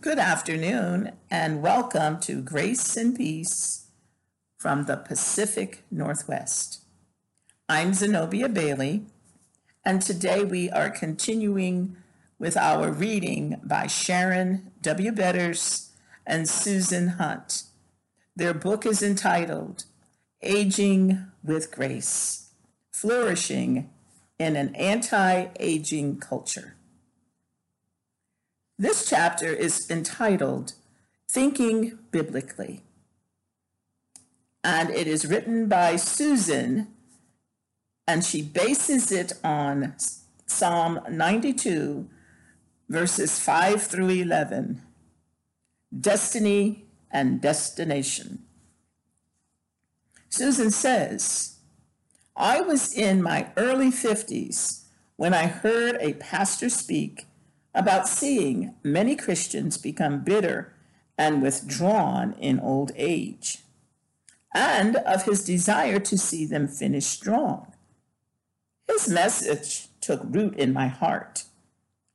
Good afternoon, and welcome to Grace and Peace from the Pacific Northwest. I'm Zenobia Bailey, and today we are continuing with our reading by Sharon W. Betters and Susan Hunt. Their book is entitled Aging with Grace Flourishing in an Anti Aging Culture. This chapter is entitled Thinking Biblically, and it is written by Susan, and she bases it on Psalm 92, verses 5 through 11 Destiny and Destination. Susan says, I was in my early 50s when I heard a pastor speak about seeing many Christians become bitter and withdrawn in old age, and of his desire to see them finish strong. His message took root in my heart,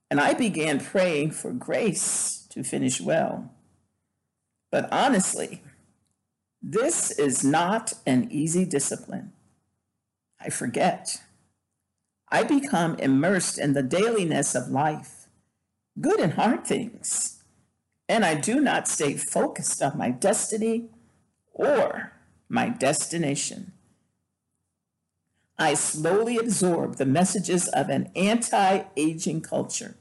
and I began praying for grace to finish well. But honestly, this is not an easy discipline. I forget. I become immersed in the dailiness of life good and hard things, and I do not stay focused on my destiny or my destination. I slowly absorb the messages of an anti aging culture.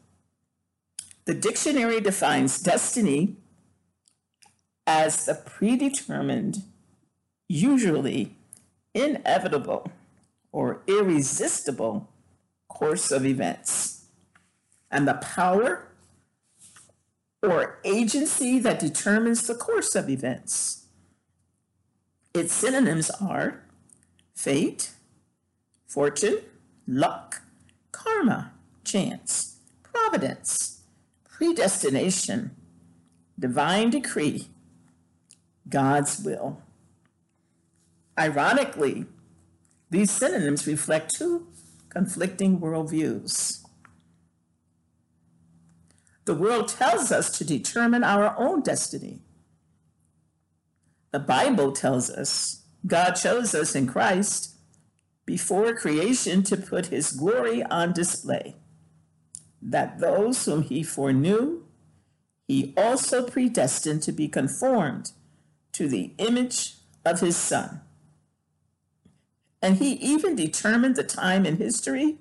The dictionary defines destiny as the predetermined, usually inevitable or irresistible course of events and the power or agency that determines the course of events. Its synonyms are fate, fortune, luck, karma, chance, providence, predestination, divine decree, God's will. Ironically, these synonyms reflect two conflicting worldviews. The world tells us to determine our own destiny. The Bible tells us God chose us in Christ before creation to put his glory on display, that those whom he foreknew, he also predestined to be conformed to the image of his Son. And he even determined the time in history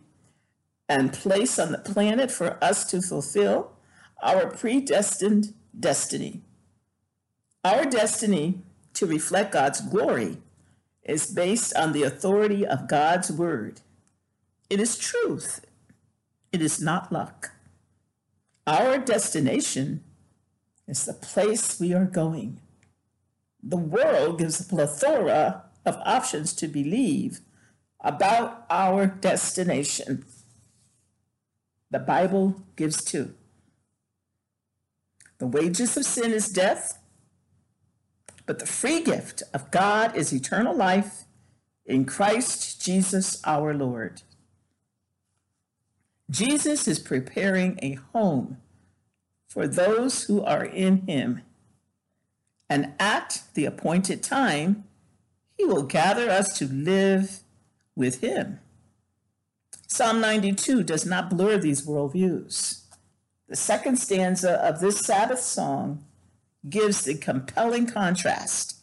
and place on the planet for us to fulfill our predestined destiny. Our destiny to reflect God's glory is based on the authority of God's word. It is truth, it is not luck. Our destination is the place we are going. The world gives a plethora of options to believe about our destination. The Bible gives two. The wages of sin is death, but the free gift of God is eternal life in Christ Jesus our Lord. Jesus is preparing a home for those who are in him. And at the appointed time, he will gather us to live with him. Psalm 92 does not blur these worldviews. The second stanza of this Sabbath song gives the compelling contrast,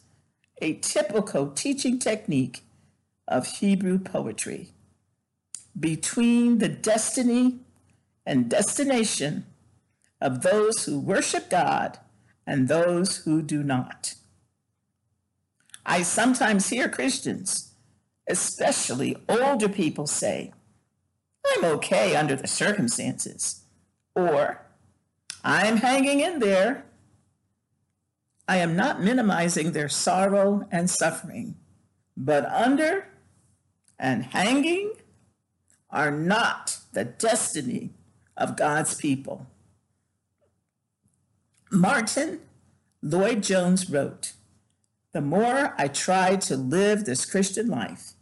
a typical teaching technique of Hebrew poetry, between the destiny and destination of those who worship God and those who do not. I sometimes hear Christians, especially older people, say, I'm okay under the circumstances or I'm hanging in there. I am not minimizing their sorrow and suffering, but under and hanging are not the destiny of God's people. Martyn Lloyd Jones wrote, The more I try to live this Christian life,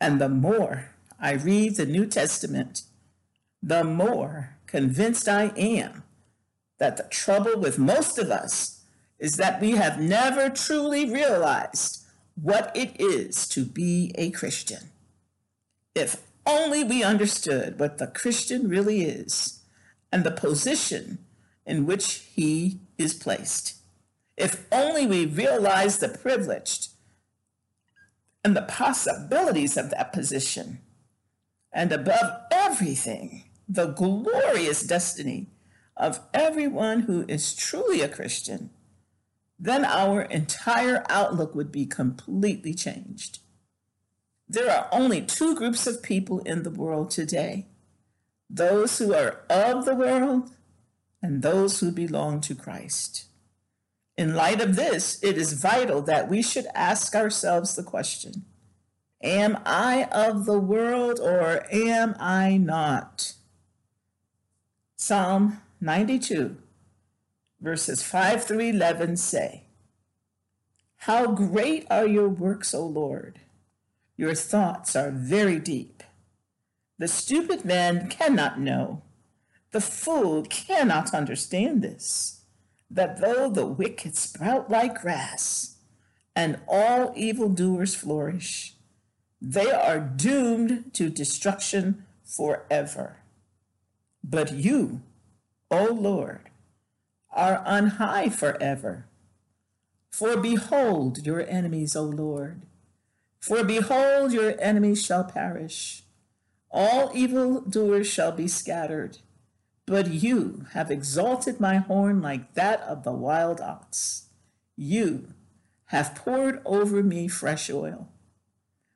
and the more I read the New Testament, the more convinced I am that the trouble with most of us is that we have never truly realized what it is to be a Christian. If only we understood what the Christian really is and the position in which he is placed. If only we realized the privileged and the possibilities of that position. And above everything, the glorious destiny of everyone who is truly a Christian, then our entire outlook would be completely changed. There are only two groups of people in the world today those who are of the world and those who belong to Christ. In light of this, it is vital that we should ask ourselves the question Am I of the world or am I not? Psalm 92, verses 5 through 11 say, How great are your works, O Lord! Your thoughts are very deep. The stupid man cannot know. The fool cannot understand this, that though the wicked sprout like grass, and all evildoers flourish, they are doomed to destruction forever. But you, O Lord, are on high forever. For behold your enemies, O Lord. For behold, your enemies shall perish. All evildoers shall be scattered. But you have exalted my horn like that of the wild ox. You have poured over me fresh oil.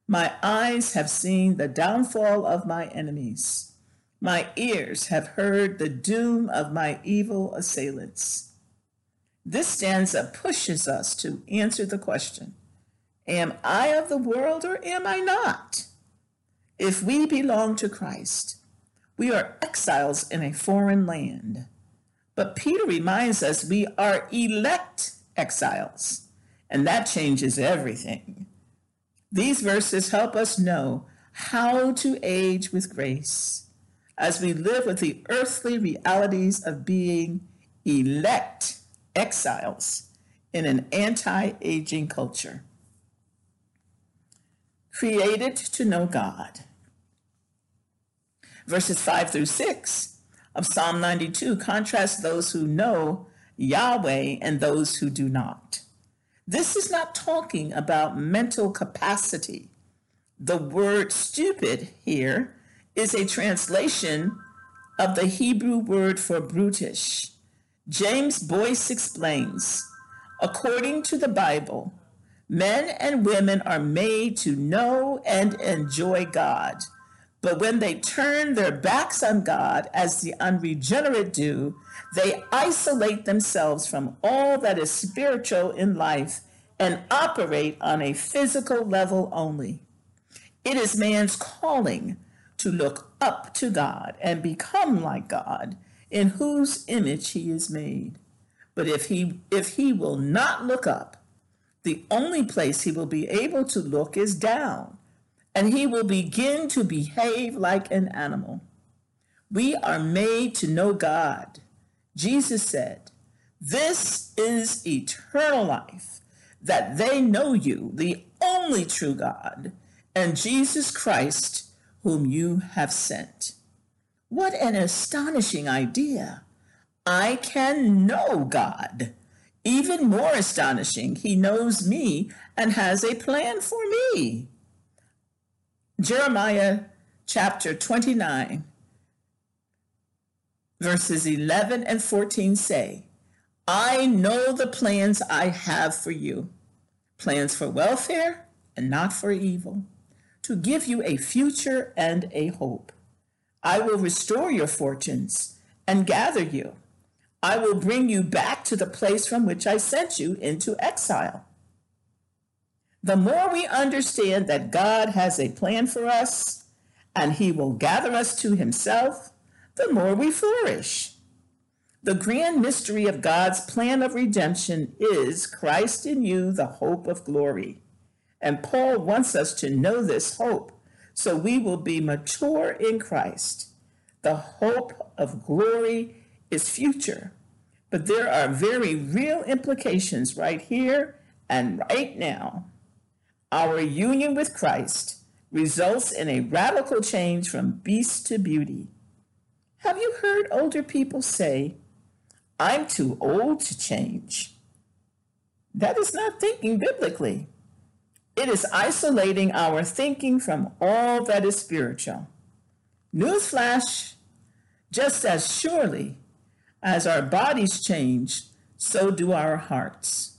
My eyes have seen the downfall of my enemies. My ears have heard the doom of my evil assailants. This stanza pushes us to answer the question Am I of the world or am I not? If we belong to Christ, we are exiles in a foreign land. But Peter reminds us we are elect exiles, and that changes everything. These verses help us know how to age with grace as we live with the earthly realities of being elect exiles in an anti aging culture created to know God. Verses 5 through 6 of Psalm 92 contrast those who know Yahweh and those who do not. This is not talking about mental capacity. The word stupid here is a translation of the Hebrew word for brutish. James Boice explains according to the Bible, Men and women are made to know and enjoy God. But when they turn their backs on God, as the unregenerate do, they isolate themselves from all that is spiritual in life and operate on a physical level only. It is man's calling to look up to God and become like God, in whose image he is made. But if he if he will not look up, the only place he will be able to look is down, and he will begin to behave like an animal. We are made to know God. Jesus said, This is eternal life, that they know you, the only true God, and Jesus Christ, whom you have sent. What an astonishing idea! I can know God. Even more astonishing, he knows me and has a plan for me. Jeremiah chapter 29, verses 11 and 14 say, I know the plans I have for you, plans for welfare and not for evil, to give you a future and a hope. I will restore your fortunes and gather you. I will bring you back to the place from which I sent you into exile. The more we understand that God has a plan for us and he will gather us to himself, the more we flourish. The grand mystery of God's plan of redemption is Christ in you, the hope of glory. And Paul wants us to know this hope so we will be mature in Christ. The hope of glory is future but there are very real implications right here and right now. Our union with Christ results in a radical change from beast to beauty. Have you heard older people say, I'm too old to change? That is not thinking biblically. It is isolating our thinking from all that is spiritual. Newsflash just as surely as our bodies change, so do our hearts.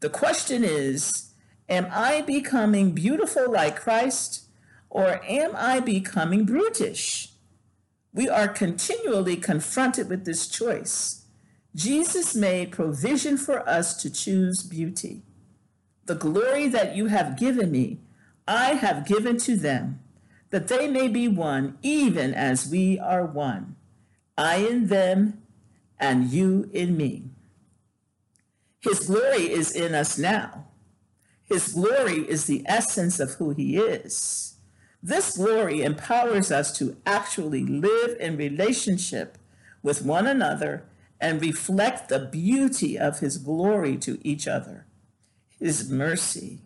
The question is Am I becoming beautiful like Christ, or am I becoming brutish? We are continually confronted with this choice. Jesus made provision for us to choose beauty. The glory that you have given me, I have given to them, that they may be one, even as we are one. I in them, and you in me. His glory is in us now. His glory is the essence of who he is. This glory empowers us to actually live in relationship with one another and reflect the beauty of his glory to each other his mercy,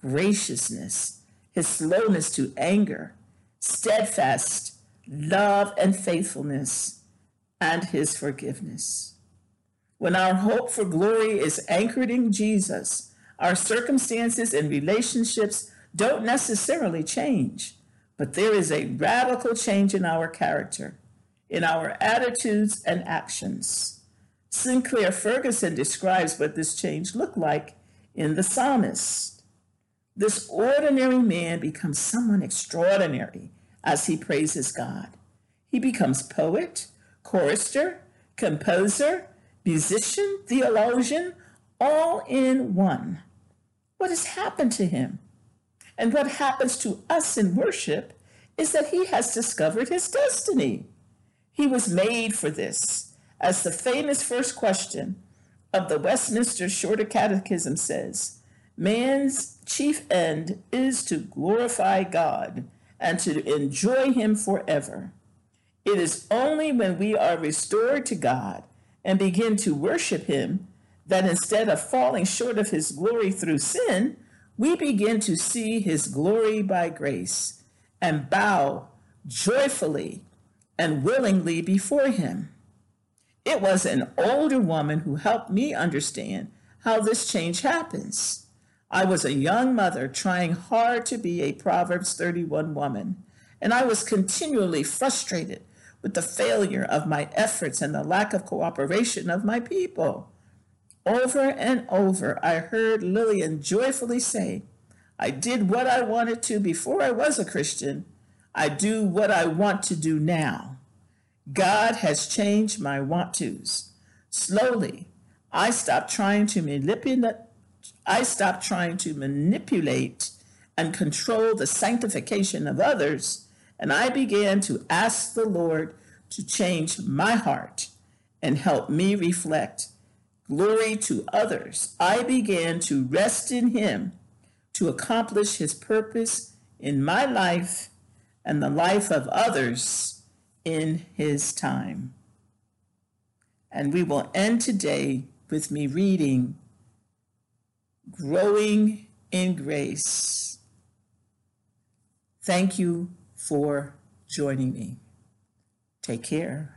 graciousness, his slowness to anger, steadfast love and faithfulness, and his forgiveness. When our hope for glory is anchored in Jesus, our circumstances and relationships don't necessarily change, but there is a radical change in our character, in our attitudes and actions. Sinclair Ferguson describes what this change looked like in the psalmist. This ordinary man becomes someone extraordinary as he praises God. He becomes poet, chorister, composer, musician, theologian, all in one. What has happened to him? And what happens to us in worship is that he has discovered his destiny. He was made for this, as the famous first question of the Westminster Shorter Catechism says, man's chief end is to glorify God and to enjoy Him forever. It is only when we are restored to God and begin to worship Him that instead of falling short of His glory through sin, we begin to see His glory by grace and bow joyfully and willingly before Him. It was an older woman who helped me understand how this change happens. I was a young mother trying hard to be a Proverbs 31 woman, and I was continually frustrated with the failure of my efforts and the lack of cooperation of my people. Over and over, I heard Lillian joyfully say, I did what I wanted to before I was a Christian. I do what I want to do now. God has changed my want tos. Slowly, I stopped trying to manipulate I stopped trying to manipulate and control the sanctification of others, and I began to ask the Lord to change my heart and help me reflect glory to others. I began to rest in Him to accomplish His purpose in my life and the life of others in his time. And we will end today with me reading Growing in Grace. Thank you for joining me. Take care.